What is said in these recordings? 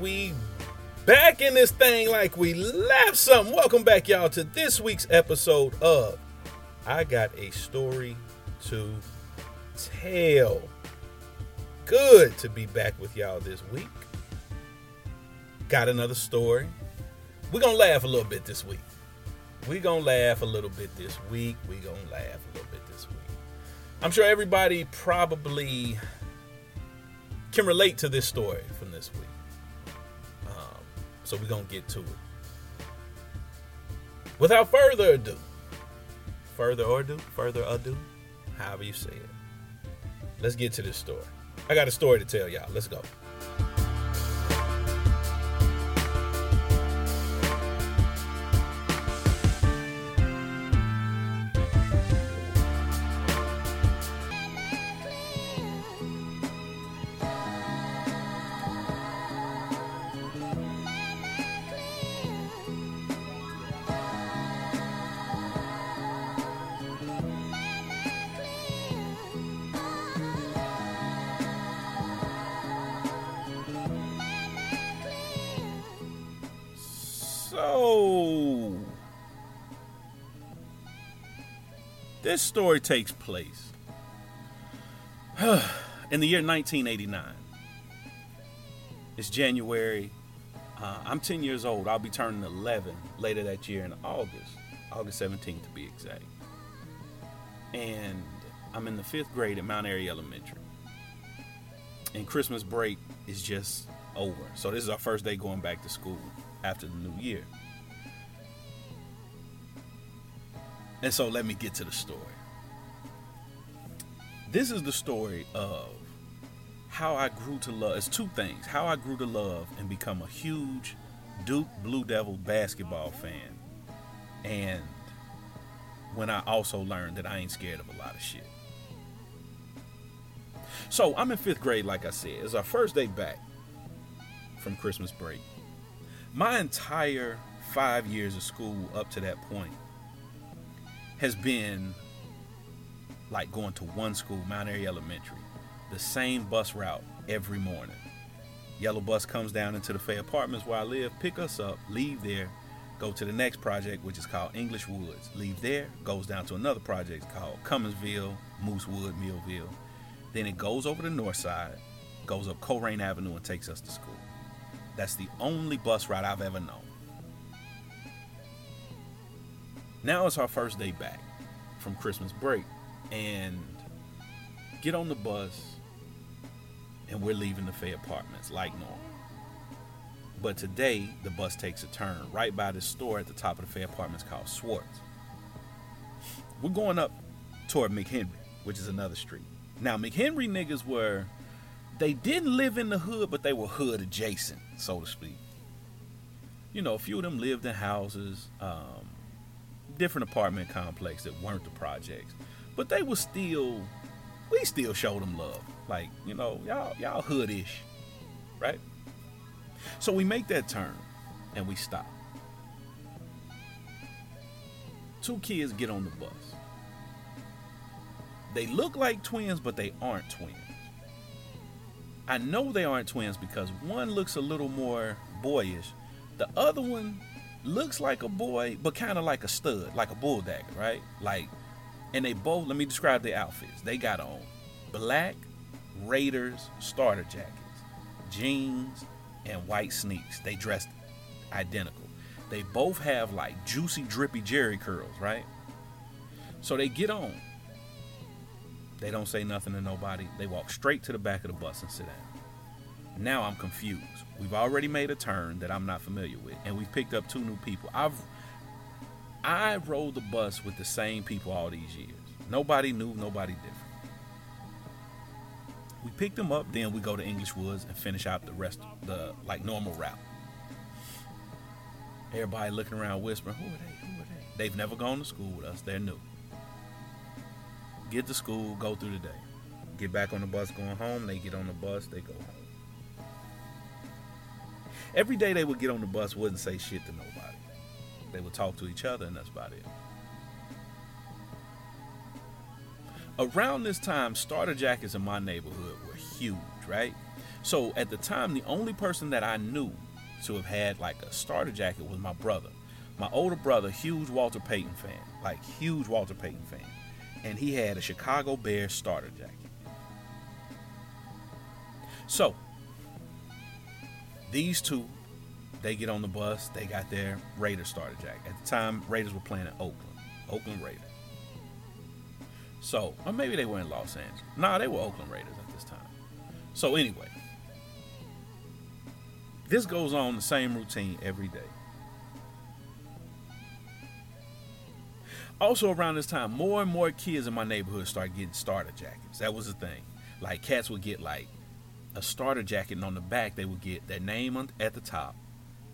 we back in this thing like we left something. Welcome back, y'all, to this week's episode of I Got a Story to Tell. Good to be back with y'all this week. Got another story. We're gonna laugh a little bit this week. We're gonna laugh a little bit this week. We're gonna laugh a little bit this week. I'm sure everybody probably can relate to this story from this week. So we're going to get to it. Without further ado, further ado, further ado, however you say it, let's get to this story. I got a story to tell y'all. Let's go. This story takes place in the year 1989. It's January. Uh, I'm 10 years old. I'll be turning 11 later that year in August, August 17th to be exact. And I'm in the fifth grade at Mount Airy Elementary. And Christmas break is just over. So this is our first day going back to school after the new year. And so let me get to the story. This is the story of how I grew to love. It's two things how I grew to love and become a huge Duke Blue Devil basketball fan. And when I also learned that I ain't scared of a lot of shit. So I'm in fifth grade, like I said. It's our first day back from Christmas break my entire five years of school up to that point has been like going to one school, Mount Airy Elementary, the same bus route every morning. Yellow bus comes down into the Fay Apartments where I live, pick us up, leave there, go to the next project, which is called English Woods. Leave there, goes down to another project called Cumminsville, Moosewood, Millvale. Then it goes over the north side, goes up Colerain Avenue, and takes us to school. That's the only bus route I've ever known. Now it's our first day back from Christmas break, and get on the bus, and we're leaving the Fay Apartments like normal. But today, the bus takes a turn right by the store at the top of the Fay Apartments called Swartz. We're going up toward McHenry, which is another street. Now, McHenry niggas were they didn't live in the hood, but they were hood adjacent, so to speak. You know, a few of them lived in houses, um, different apartment complex that weren't the projects, but they were still, we still showed them love. Like, you know, y'all, y'all hoodish, right? So we make that turn and we stop. Two kids get on the bus. They look like twins, but they aren't twins. I know they aren't twins because one looks a little more boyish. The other one looks like a boy, but kind of like a stud, like a bull dagger, right? Like, and they both, let me describe their outfits. They got on black Raiders starter jackets, jeans, and white sneaks. They dressed identical. They both have like juicy, drippy Jheri curls, right? So they get on. They don't say nothing to nobody. They walk straight to the back of the bus and sit down. Now I'm confused. We've already made a turn that I'm not familiar with, and we've picked up two new people. I've I rode the bus with the same people all these years. Nobody new, nobody different. We picked them up, then we go to English Woods and finish out the rest the like normal route. Everybody looking around whispering, who are they? Who are they? They've never gone to school with us. They're new get to school, go through the day. Get back on the bus going home, they get on the bus, they go home. Every day they would get on the bus, wouldn't say shit to nobody. They would talk to each other, and that's about it. around this time, starter jackets in my neighborhood were huge, right? So at the time, the only person that I knew to have had like a starter jacket was my brother. My older brother, huge Walter Payton fan, like huge Walter Payton fan, and he had a Chicago Bears starter jacket. So these two, they get on the bus. They got their Raiders starter jacket. At the time, Raiders were playing in Oakland, Oakland Raiders. So, or maybe they were in Los Angeles. Nah, they were Oakland Raiders at this time. So anyway, this goes on the same routine every day. Also, around this time, more and more kids in my neighborhood start getting starter jackets. That was the thing. Like, cats would get like a starter jacket, and on the back, they would get their name on, at the top.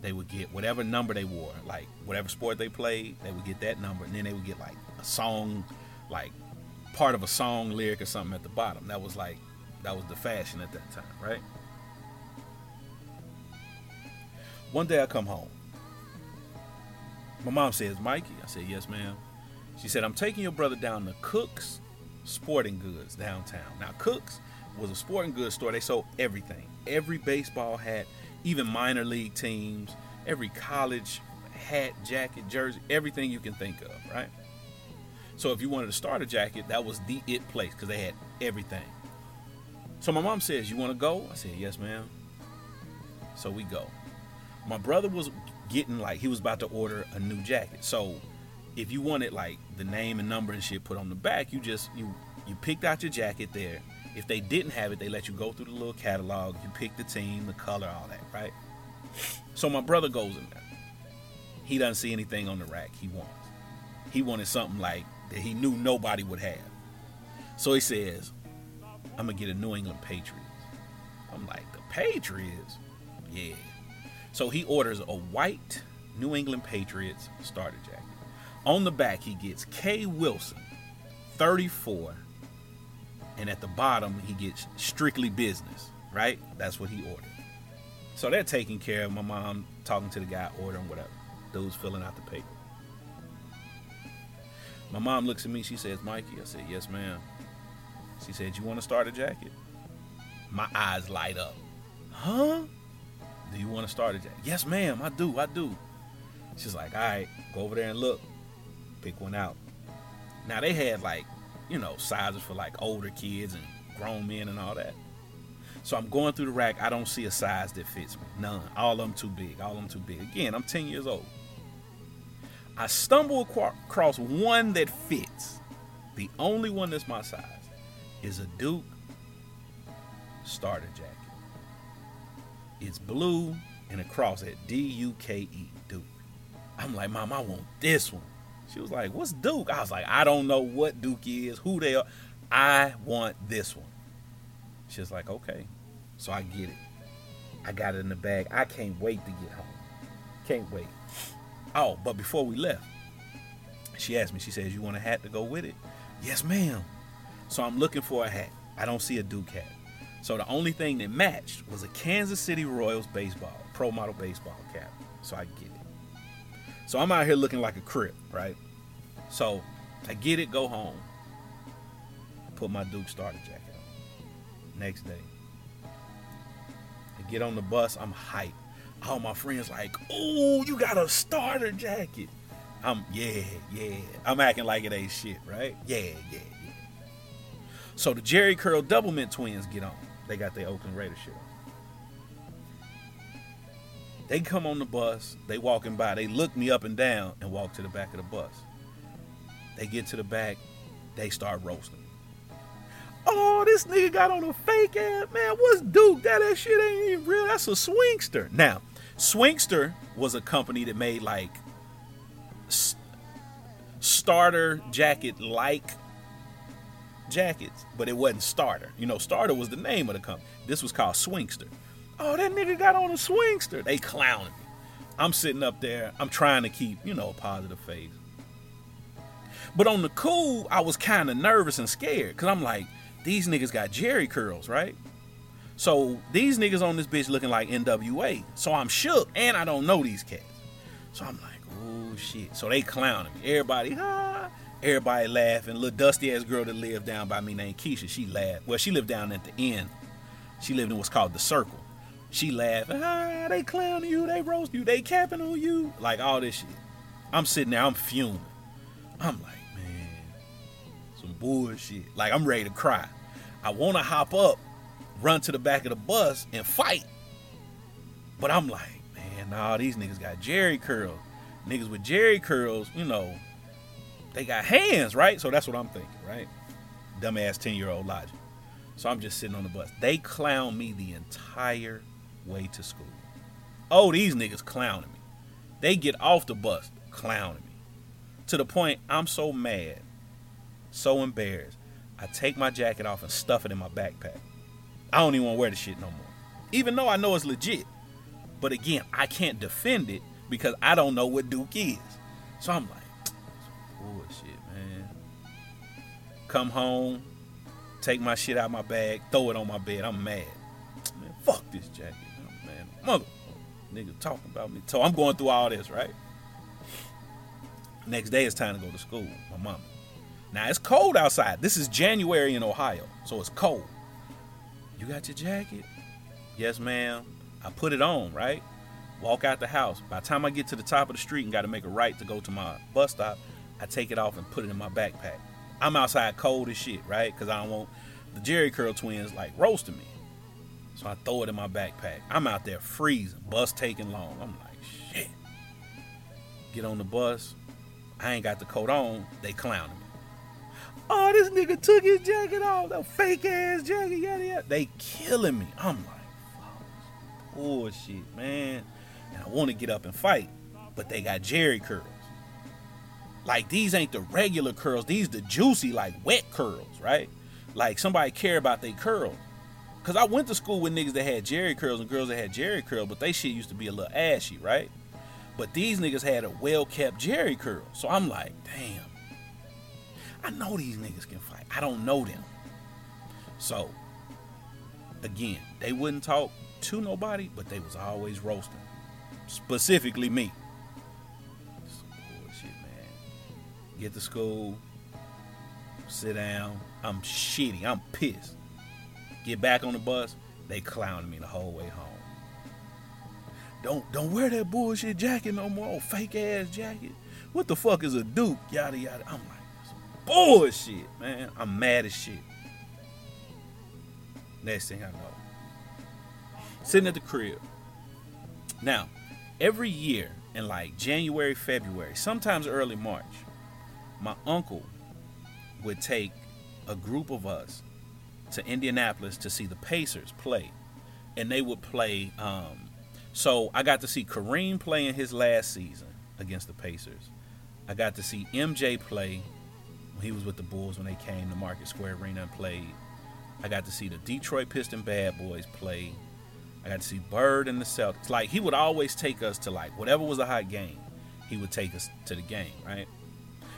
They would get whatever number they wore, like whatever sport they played, they would get that number, and then they would get like a song, like part of a song lyric or something at the bottom. That was like, that was the fashion at that time, right? One day I come home. My mom says, Mikey. I said, Yes, ma'am. She said, I'm taking your brother down to Cook's Sporting Goods downtown. Now, Cook's was a sporting goods store. They sold everything. Every baseball hat, even minor league teams, every college hat, jacket, jersey, everything you can think of, right? So if you wanted to start a jacket, that was the it place because they had everything. So my mom says, You want to go? I said, Yes, ma'am. So we go my brother was getting like he was about to order a new jacket. So if you wanted like the name and number and shit put on the back, you just you you picked out your jacket there. If they didn't have it, they let you go through the little catalog. You pick the team, the color, all that, right? So my brother goes in there. He doesn't see anything on the rack he wants. He wanted something like that he knew nobody would have. So he says, I'm gonna get a New England Patriots. I'm like, the Patriots? Yeah. So he orders a white New England Patriots starter jacket. On the back, he gets K. Wilson, 34. And at the bottom, he gets strictly business, right? That's what he ordered. So they're taking care of my mom, talking to the guy, ordering whatever. Dude's filling out the paper. My mom looks at me, she says, Mikey. I said, Yes, ma'am. She said, You want to start a jacket? My eyes light up. Huh? Do you want to start a jacket? Yes, ma'am, I do, I do. She's like, all right, go over there and look. Pick one out. Now they had like, you know, sizes for like older kids and grown men and all that. So I'm going through the rack. I don't see a size that fits me. None. All of them too big. All of them too big. Again, I'm 10 years old. I stumble across one that fits. The only one that's my size is a Duke starter jacket. It's blue and across it D U K E Duke. I'm like, Mom, I want this one. She was like, What's Duke? I was like, I don't know what Duke is, who they are. I want this one. She's like, Okay. So I get it. I got it in the bag. I can't wait to get home. Can't wait. Oh, but before we left, she asked me, she says, You want a hat to go with it? Yes, ma'am. So I'm looking for a hat. I don't see a Duke hat. So the only thing that matched was a Kansas City Royals baseball, pro model baseball cap. So I get it. So I'm out here looking like a crip, right? So I get it, go home. Put my Duke starter jacket on. Next day. I get on the bus, I'm hyped. All my friends like, oh, you got a starter jacket. I'm yeah, yeah. I'm acting like it ain't shit, right? Yeah, yeah, yeah. So the Jheri Curl Doublemint twins get on they got their Oakland Raiders shirt. They come on the bus, they walking by, they look me up and down and walk to the back of the bus. They get to the back, they start roasting. Oh, this nigga got on a fake ass man. What's Duke? That that shit ain't even real. That's a Swingster. Now, Swingster was a company that made like starter jacket like jackets, but it wasn't Starter. You know, Starter was the name of the company. This was called Swingster. Oh, that nigga got on a Swingster. They clowning me. I'm sitting up there. I'm trying to keep, you know, a positive face. But on the cool, I was kind of nervous and scared because I'm like, these niggas got Jheri curls, right? So these niggas on this bitch looking like NWA. So I'm shook and I don't know these cats. So I'm like, oh shit. So they clowning me. Everybody, ah. Everybody laughing. Little dusty ass girl that lived down by me named Keisha, she laughed. Well, she lived down at the end. She lived in what's called the circle. She laughed. Ah, they clowning you, they roast you, they capping on you. Like all this shit. I'm sitting there, I'm fuming. I'm like, some bullshit. Like I'm ready to cry. I wanna hop up, run to the back of the bus and fight. But I'm like, man, nah, these niggas got jheri curls. Niggas with jheri curls, you know, they got hands, right? So that's what I'm thinking, right? Dumbass 10 year old logic. So I'm just sitting on the bus. They clown me the entire way to school. Oh, these niggas clowning me. They get off the bus clowning me. To the point I'm so mad, so embarrassed. I take my jacket off and stuff it in my backpack. I don't even want to wear the shit no more. Even though I know it's legit. But again, I can't defend it because I don't know what Duke is. So I'm like, bullshit, man. Come home, take my shit out my bag, throw it on my bed. I'm mad. Man, fuck this jacket. Man, mother, nigga talking about me. So I'm going through all this, right? Next day it's time to go to school. My mama. Now it's cold outside. This is January in Ohio, so it's cold. You got your jacket? Yes, ma'am. I put it on, right? Walk out the house. By the time I get to the top of the street and got to make a right to go to my bus stop, I take it off and put it in my backpack. I'm outside cold as shit, right? Because I don't want the Jheri Curl twins like roasting me. So I throw it in my backpack. I'm out there freezing, bus taking long. I'm like, shit. Get on the bus. I ain't got the coat on. They clowning me. Oh, this nigga took his jacket off. That fake ass jacket, yada yada. They killing me. I'm like, bullshit, man. And I want to get up and fight, but they got Jheri curls. Like these ain't the regular curls. These the juicy, like wet curls, right? Like somebody care about their curls. Cause I went to school with niggas that had Jheri curls and girls that had Jheri curls, but they shit used to be a little ashy, right? But these niggas had a well kept Jheri curl. So I'm like, damn. I know these niggas can fight. I don't know them. So, again, they wouldn't talk to nobody, but they was always roasting. Specifically me. Bullshit, man. Get to school, sit down. I'm shitty. I'm pissed. Get back on the bus. They clowning me the whole way home. Don't don't wear that bullshit jacket no more. Fake ass jacket. What the fuck is a Duke? Yada yada. I'm like, bullshit, man. I'm mad as shit. Next thing I know, sitting at the crib. Now, every year in like January, February, sometimes early March, my uncle would take a group of us to Indianapolis to see the Pacers play. And they would play. Um, so I got to see Kareem play in his last season against the Pacers. I got to see MJ play he was with the Bulls when they came to Market Square Arena and played. I got to see the Detroit Piston Bad Boys play. I got to see Bird and the Celtics. Like he would always take us to like whatever was a hot game, he would take us to the game, right?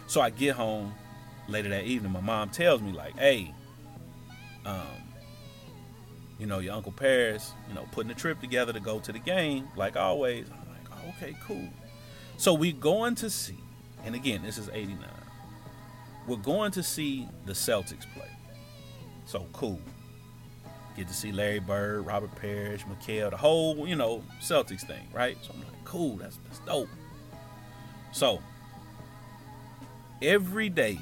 So I get home later that evening. My mom tells me like, "Hey, um, you know, your Uncle Paris, you know, putting a trip together to go to the game, like always." I'm like, oh, "Okay, cool." So we going to see, and again, this is '89 we're going to see the Celtics play. So cool. Get to see Larry Bird, Robert Parish, McHale, the whole, you know, Celtics thing, right? So I'm like, cool, that's, that's dope. So every day,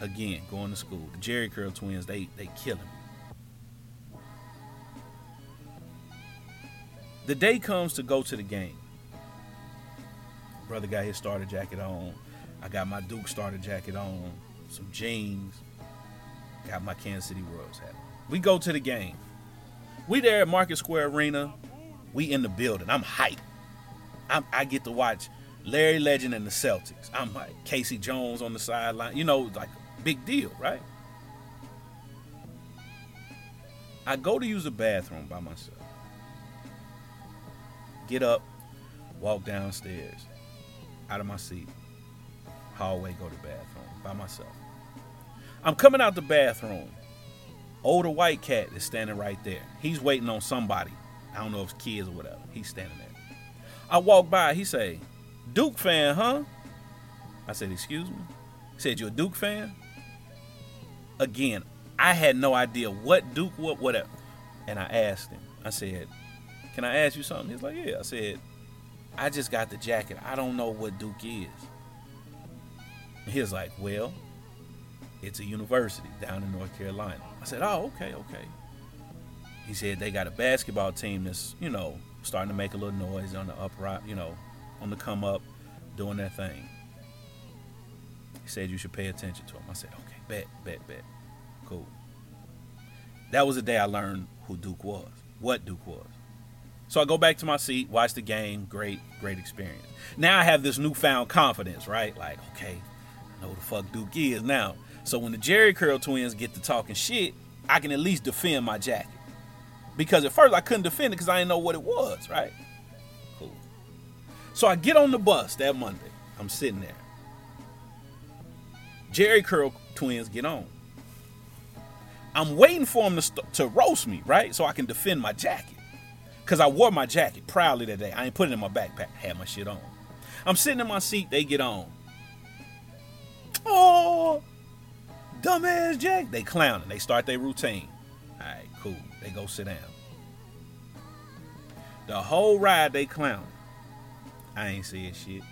again, going to school, the Jheri Curl twins, they they killing me. The day comes to go to the game. Brother got his starter jacket on. I got my Duke starter jacket on some jeans, got my Kansas City Royals hat. We go to the game. We there at Market Square Arena. We in the building. I'm hyped. I'm, I get to watch Larry Legend and the Celtics. I'm like K.C. Jones on the sideline. You know, like big deal, right? I go to use the bathroom by myself. Get up, walk downstairs, out of my seat, hallway, go to bathroom by myself. I'm coming out the bathroom. Older white cat is standing right there. He's waiting on somebody. I don't know if it's kids or whatever. He's standing there. I walk by. He say, Duke fan, huh? I said, excuse me? He said, You a Duke fan? Again, I had no idea what Duke, what, whatever. And I asked him, I said, Can I ask you something? He's like, Yeah. I said, I just got the jacket. I don't know what Duke is. He was like, Well, it's a university down in North Carolina. I said, Oh, okay, okay. He said they got a basketball team that's, you know, starting to make a little noise on the upright, you know, on the come up, doing their thing. He said you should pay attention to them. I said, okay, bet, bet, bet. Cool. That was the day I learned who Duke was, what Duke was. So I go back to my seat, watch the game. Great, great experience. Now I have this newfound confidence, right? Like, okay, know who the fuck Duke is now. So when the Jheri Curl twins get to talking shit, I can at least defend my jacket. Because at first I couldn't defend it because I didn't know what it was, right? Cool. So I get on the bus that Monday. I'm sitting there. Jheri Curl twins get on. I'm waiting for them to, st- to roast me, right? So I can defend my jacket. Because I wore my jacket proudly that day. I ain't put it in my backpack. Had my shit on. I'm sitting in my seat. They get on. Oh, dumbass Jack. They clowning. They start their routine. All right, cool. They go sit down. The whole ride they clowning. I ain't seeing shit.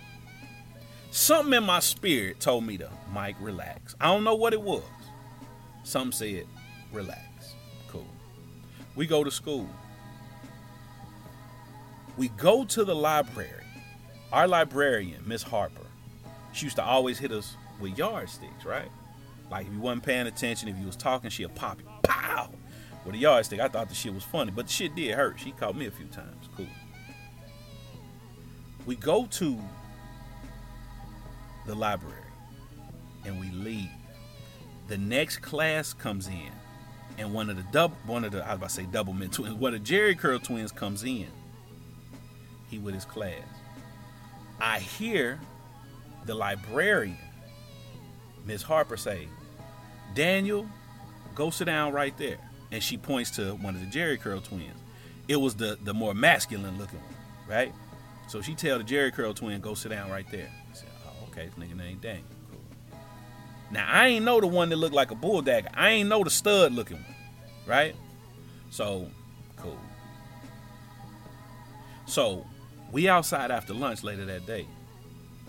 Something in my spirit told me to, Mike, relax. I don't know what it was. Some said, relax. Cool. We go to school. We go to the library. Our librarian, Miss Harper, she used to always hit us with yardsticks, right? Like if you wasn't paying attention, if you was talking, she'll pop you. Pow! With a yardstick. I thought the shit was funny, but the shit did hurt. She caught me a few times. Cool. We go to the library and we leave. The next class comes in, and one of the double, one of the I was about to say double men twins, one of the Jheri Curl twins comes in. He with his class. I hear the librarian, Miss Harper, say, "Daniel, go sit down right there." And she points to one of the Jheri Curl twins. It was the the more masculine looking one, right? So she tell the Jheri Curl twin, "Go sit down right there." I said, "Oh, okay, this nigga named Daniel." Cool. Now I ain't know the one that looked like a bull dagger. I ain't know the stud looking one, right? So, cool. So, we outside after lunch later that day.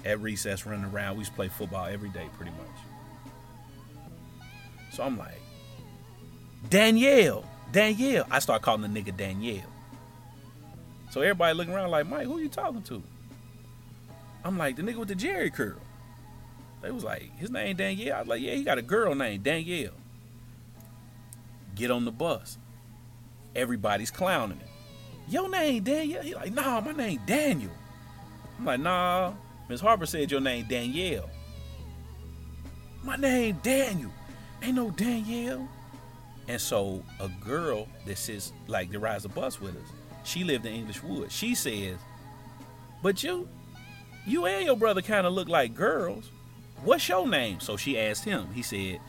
At recess, running around. We used to play football every day, pretty much. So I'm like, Danielle, Danielle. I start calling the nigga Danielle. So everybody looking around like, Mike, who you talking to? I'm like, the nigga with the Jheri curl. They was like, his name Danielle. I was like, yeah, he got a girl named Danielle. Get on the bus. Everybody's clowning him. Your name Danielle? He like, nah, my name Daniel. I'm like, nah. Miss Harper said your name Danielle. My name Daniel. Ain't no Danielle. And so a girl that sits like that rides the bus with us, she lived in English Woods. She says, But you, you and your brother kind of look like girls. What's your name? So she asked him. He said,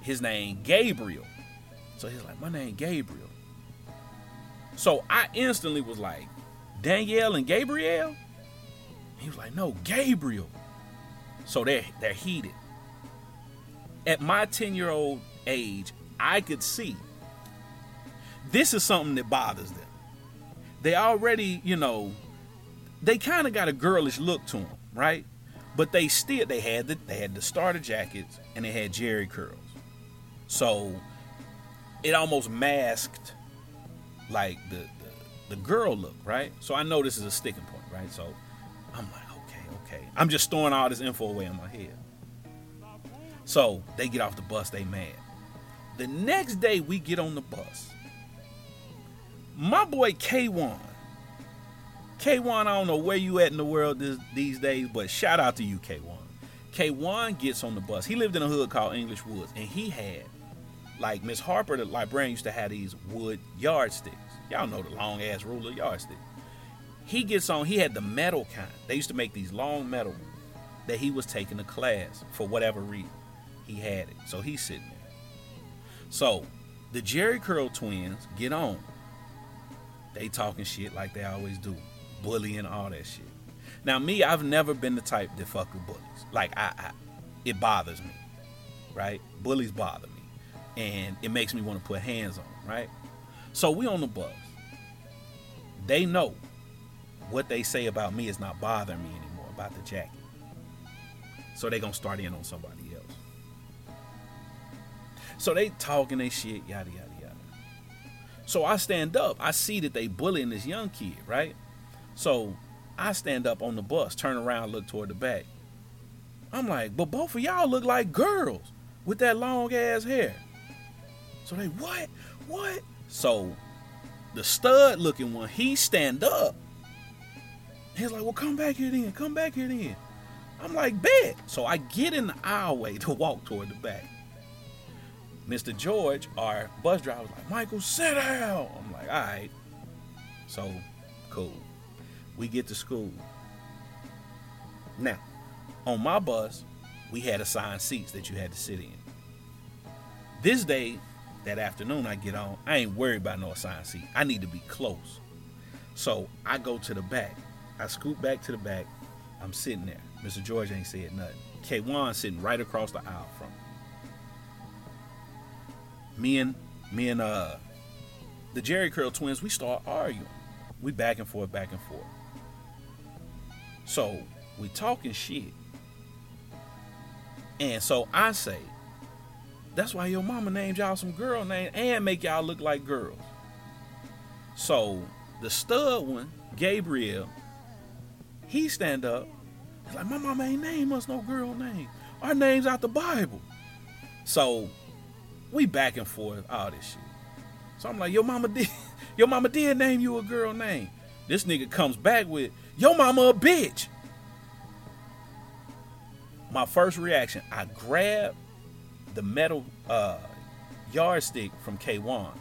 his name Gabriel. So he's like, my name Gabriel. So I instantly was like, Danielle and Gabriel? He was like, no, Gabriel. So they're they're heated. At my 10-year-old age, I could see this is something that bothers them. They already, you know, they kind of got a girlish look to them, right? But they still they had the they had the starter jackets and they had jheri curls, so it almost masked like the, the the girl look, right? So I know this is a sticking point, right? So I'm like, okay, okay. I'm just storing all this info away in my head. So they get off the bus, they mad. The next day we get on the bus. My boy K1. K1, I don't know where you at in the world this, these days, but shout out to you, K1. K1 gets on the bus. He lived in a hood called English Woods, and he had, like Miss Harper, the librarian, used to have these wood yardsticks. Y'all know the long ass ruler yardstick. He gets on, he had the metal kind. They used to make these long metal that he was taking a class for whatever reason. He had it. So he's sitting there. So the Jheri Curl twins get on. They talking shit like they always do. Bullying, all that shit. Now me, I've never been the type that fuck with bullies. Like I, I it bothers me, right? Bullies bother me, and it makes me want to put hands on, 'em, right? So we on the bus. They know what they say about me is not bothering me anymore about the jacket. So they gonna start in on somebody else. So they talking they shit, yada yada yada. So I stand up. I see that they bullying this young kid, right? So I stand up on the bus, turn around, look toward the back. I'm like, but both of y'all look like girls with that long ass hair. So they, what? What? So the stud looking one, he stand up. He's like, well, come back here then. Come back here then. I'm like, bet. So I get in the aisleway to walk toward the back. Mr. George, our bus driver, was like, Michael, sit down. I'm like, all right. So, cool. We get to school. Now, on my bus, we had assigned seats that you had to sit in. This day, that afternoon, I get on. I ain't worried about no assigned seat. I need to be close. So I go to the back. I scoot back to the back. I'm sitting there. Mr. George ain't said nothing. K1 sitting right across the aisle from me. Me and me and uh the Jheri Curl twins, we start arguing. We back and forth, back and forth. So we talking shit. And so I say, that's why your mama named y'all some girl name and make y'all look like girls. So the stud one, Gabriel, he stand up. He's like, my mama ain't name us no girl name. Our name's out the Bible. So we back and forth, all this shit. So I'm like, your mama did your mama did name you a girl name. This nigga comes back with, your mama a bitch. My first reaction, I grab the metal uh, yardstick from K1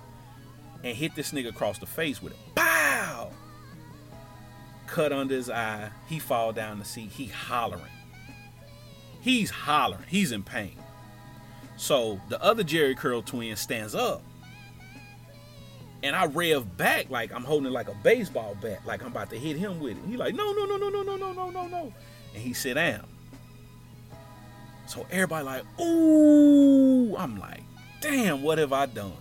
and hit this nigga across the face with it. Pow! Cut under his eye. He fall down the seat. He hollering. He's hollering. He's in pain. So the other Jheri Curl twin stands up. And I rev back like I'm holding like a baseball bat, like I'm about to hit him with it. He like, no, no, no, no, no, no, no, no, no, no. And he sit down. So everybody like, ooh. I'm like, damn, what have I done?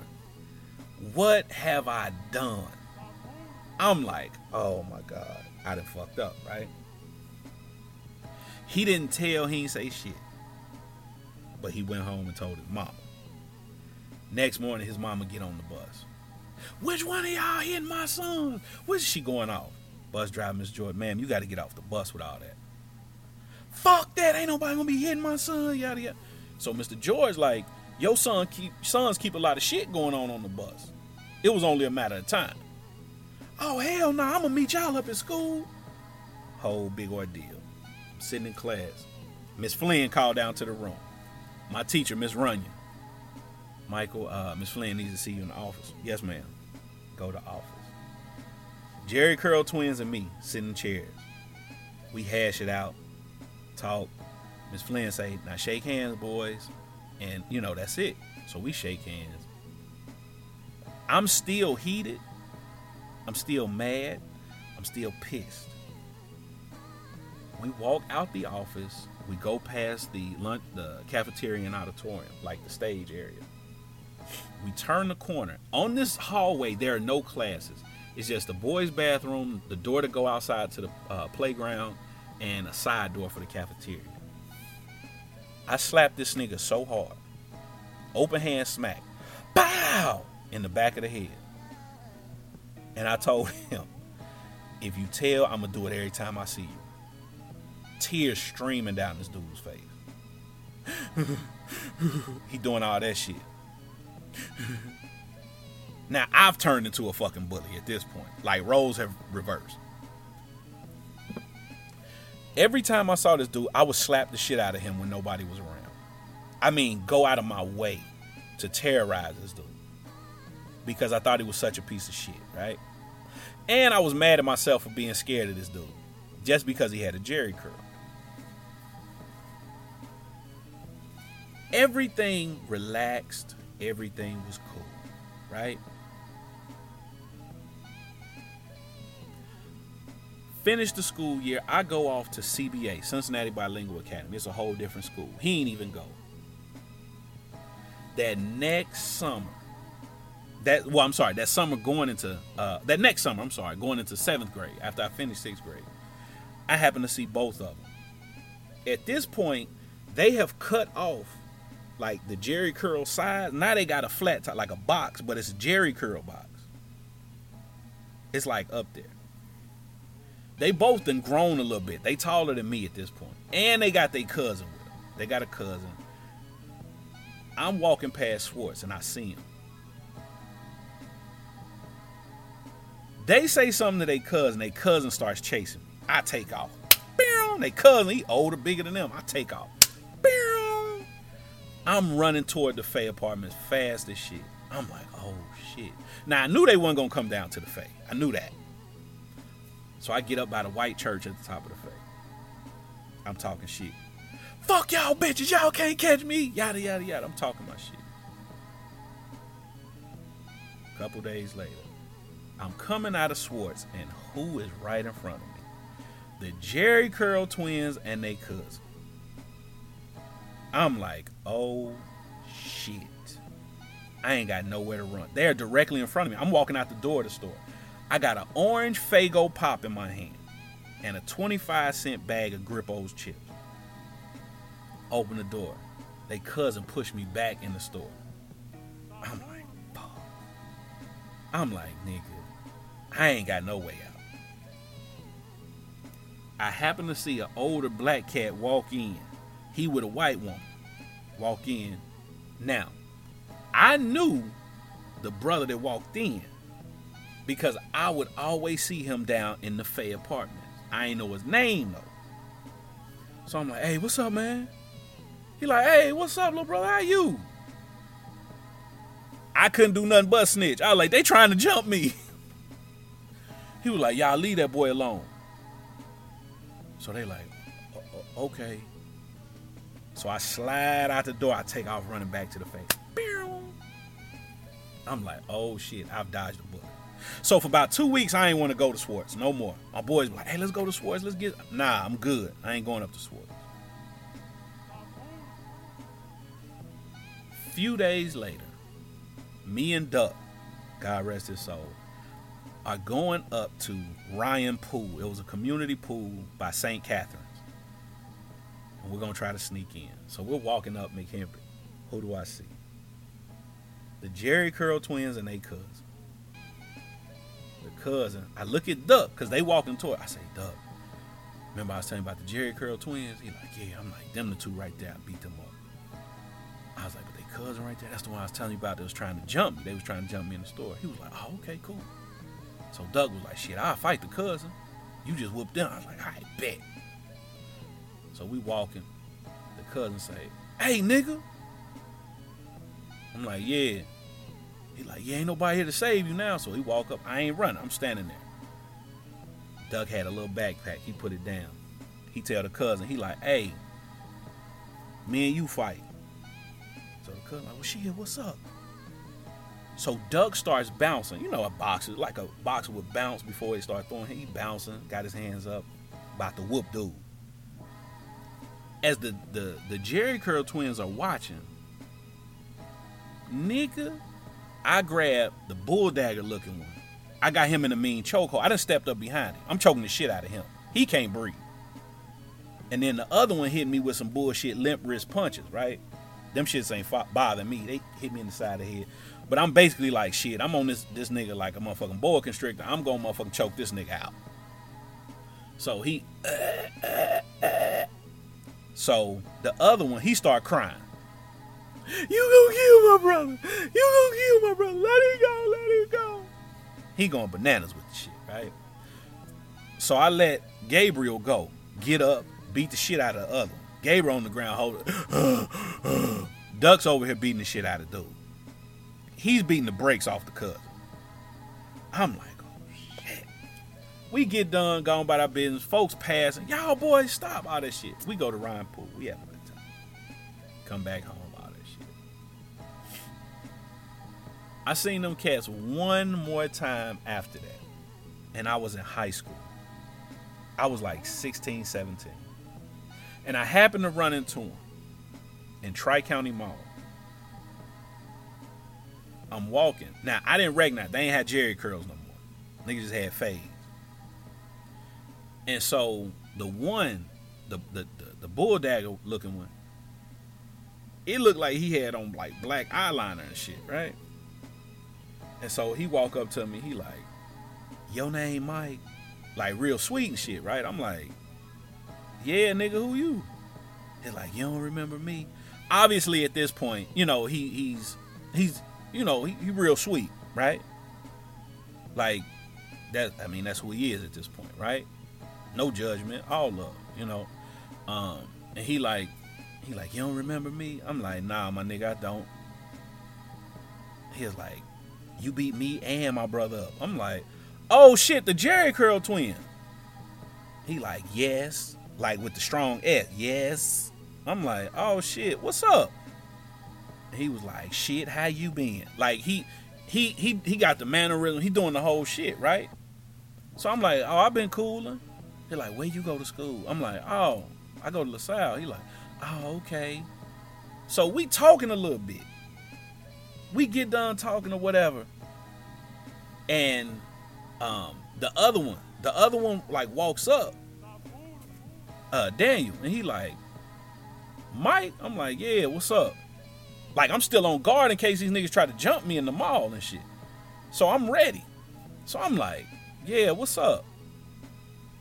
What have I done? I'm like, oh my God, I done fucked up, right? He didn't tell, he didn't say shit. But he went home and told his mama. Next morning, his mama get on the bus. Which one of y'all hitting my son? Where's she going off? Bus driver, Miss Jordan, ma'am, you got to get off the bus with all that. Fuck that, ain't nobody gonna be hitting my son, yada yada. So Mr. George, like, your son keep sons keep a lot of shit going on on the bus. It was only a matter of time. Oh hell no, nah, I'm gonna meet y'all up at school. Whole big ordeal. I'm sitting in class. Miss Flynn called down to the room. My teacher, Miss Runyon. Michael, uh, Miss Flynn needs to see you in the office. Yes, ma'am. Go to office. Jheri Curl twins and me sitting in chairs. We hash it out, talk. Miss Flynn say, "Now shake hands, boys," and you know that's it. So we shake hands. I'm still heated. I'm still mad. I'm still pissed. We walk out the office. We go past the lunch, the cafeteria and auditorium, like the stage area. We turn the corner. On this hallway, there are no classes. It's just the boys' bathroom, the door to go outside to the uh, playground, and a side door for the cafeteria. I slapped this nigga so hard. Open hand smack. Bow! In the back of the head. And I told him, if you tell, I'm to do it every time I see you. Tears streaming down this dude's face. he doing all that shit. now I've turned into a fucking bully at this point. Like roles have reversed. Every time I saw this dude, I would slap the shit out of him when nobody was around. I mean, go out of my way to terrorize this dude. Because I thought he was such a piece of shit, right? And I was mad at myself for being scared of this dude. Just because he had a Jheri curl. Everything relaxed everything was cool, right? finish the school year. I go off to CBA, Cincinnati Bilingual Academy. It's a whole different school. He ain't even go. That next summer, that well, I'm sorry, that summer going into uh, that next summer, I'm sorry, going into seventh grade after I finished sixth grade, I happened to see both of them. At this point, they have cut off like the jheri curl side. Now they got a flat top, like a box, but it's a jheri curl box. It's like up there. They both done grown a little bit. They taller than me at this. And they got their cousin with them. They got a cousin. I'm walking past Schwartz and I see him. They say something to their cousin. Their cousin starts chasing me. I take off. They cousin, he older, bigger than them. I take off. I'm running toward the Fay apartments fast as shit. I'm like, oh shit. Now I knew they wasn't gonna come down to the Fay. I knew that. So I get up by the white church at the top of the Fay. I'm talking shit. Fuck y'all bitches, y'all can't catch me. Yada yada yada. I'm talking my shit. Couple days later, I'm coming out of Schwartz, and who is right in front of me? The Jheri Curl twins and they cousin. I'm like, oh shit. I ain't got nowhere to run. They're directly in front of me. I'm walking out the door of the store. I got an orange Faygo pop in my hand and a 25 cent bag of Grippo's chips. Open the door. They cousin pushed me back in the store. I'm like, fuck. I'm like, nigga, I ain't got no way out. I happen to see an older black cat walk in. He with a white woman walk in. Now, I knew the brother that walked in because I would always see him down in the Fay apartment. I ain't know his name though. So I'm like, hey, what's up, man? He like, hey, what's up, little brother? How you? I couldn't do nothing but snitch. I was like, they trying to jump me. he was like, y'all leave that boy alone. So they like, okay. So I slide out the door. I take off running back to the face. I'm like, oh shit, I've dodged a bullet. So for about two weeks, I ain't want to go to Schwartz no more. My boys like, hey, let's go to Schwartz. Let's get. Nah, I'm good. I ain't going up to Schwartz. Few days later, me and Duck, God rest his soul, are going up to Ryan Pool. It was a community pool by St. Catherine's. And we're going to try to sneak in. So we're walking up McHenry. Who do I see? The Jheri Curl twins and they cousin. The cousin. I look at Duck because they walking toward. I say, Duck. Remember I was telling you about the Jheri Curl twins? He like, yeah. I'm like, them the two right there. I beat them up. I was like, but they cousin right there. That's the one I was telling you about that was trying to jump me. They was trying to jump me in the store. He was like, oh, okay, cool. So Doug was like, shit, I'll fight the cousin. You just whooped them. I was like, I bet. So we walking. The cousin say, hey, nigga. I'm like, yeah. He like, yeah, ain't nobody here to save you now. So he walk up. I ain't running. I'm standing there. Doug had a little backpack. He put it down. He tell the cousin, he like, hey, me and you fight. So the cousin like, well, shit, what's up? So Doug starts bouncing. You know, a boxer, like a boxer would bounce before he start throwing. He bouncing, got his hands up, about to whoop dude. As the the the Jheri Curl twins are watching, nigga, I grab the bull dagger looking one. I got him in a mean chokehold. I done stepped up behind him. I'm choking the shit out of him. He can't breathe. And then the other one hit me with some bullshit limp wrist punches, right? Them shits ain't bothering me. They hit me in the side of the head. But I'm basically like, shit, I'm on this this nigga like a motherfucking boa constrictor. I'm gonna motherfucking choke this nigga out. So he, uh, uh, uh. so the other one, he start crying. You gonna kill my brother? You gonna kill my brother? Let him go, let him go. He going bananas with the shit, right? So I let Gabriel go, get up, beat the shit out of the other. Gabriel on the ground holding. Duck's over here beating the shit out of dude he's beating the brakes off the cousin. I'm like, oh shit. We get done, gone by our business. Folks passing. Y'all boys, stop all that shit. We go to Ryan Pool. We have a good time. Come back home, all that shit. I seen them cats one more time after that. And I was in high school. I was like 16, 17. And I happened to run into him in Tri County Mall. I'm walking. Now, I didn't recognize. They ain't had Jheri curls no more. Niggas just had fades. And so the one, the the the, the bull dagger looking one, it looked like he had on like black eyeliner and shit, right? And so he walk up to me, he like, your name Mike? Like real sweet and shit, right? I'm like, yeah, nigga, who you? He's like, you don't remember me? Obviously, at this point, you know, he he's he's you know, he, he real sweet, right? Like that I mean that's who he is at this point, right? No judgment, all love, you know. Um, and he like he like, you don't remember me? I'm like, nah, my nigga, I don't. He's like, you beat me and my brother up. I'm like, oh shit, the Jheri Curl twin. He like, yes, like with the strong S, yes. I'm like, oh shit, what's up? He was like, shit, how you been? Like he he he he got the mannerism, he doing the whole shit, right? So I'm like, oh, I've been cooling. He like, where you go to school? I'm like, oh, I go to LaSalle. He like, oh, okay. So we talking a little bit. We get done talking or whatever. And um the other one, the other one like walks up. Uh Daniel, and he like, Mike, I'm like, yeah, what's up? Like I'm still on guard in case these niggas try to jump me in the mall and shit. So I'm ready. So I'm like, yeah, what's up?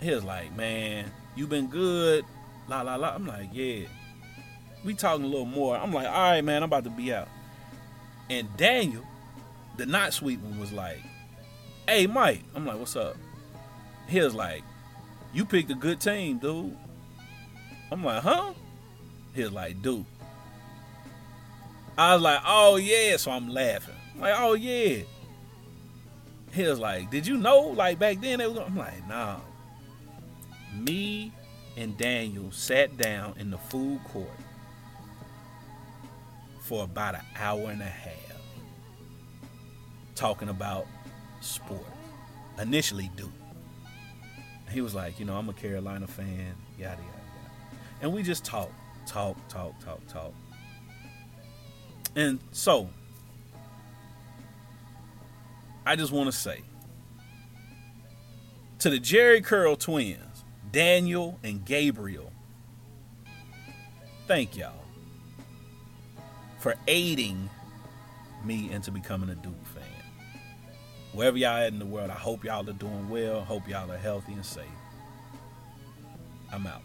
He was like, man, you been good. La la la. I'm like, yeah. We talking a little more. I'm like, all right, man, I'm about to be out. And Daniel, the not sweet one, was like, hey, Mike. I'm like, what's up? He was like, you picked a good team, dude. I'm like, huh? He was like, dude. I was like, oh yeah. So I'm laughing. I'm like, oh yeah. He was like, did you know? Like back then, it was. I'm like, nah. Me and Daniel sat down in the food court for about an hour and a half talking about sports. Initially, Duke. He was like, you know, I'm a Carolina fan, yada, yada. And we just talk, talk, talk, talk, talk. And so, I just want to say to the Jheri Curl twins, Daniel and Gabriel, thank y'all for aiding me into becoming a Duke fan. Wherever y'all at in the world, I hope y'all are doing well. Hope y'all are healthy and safe. I'm out.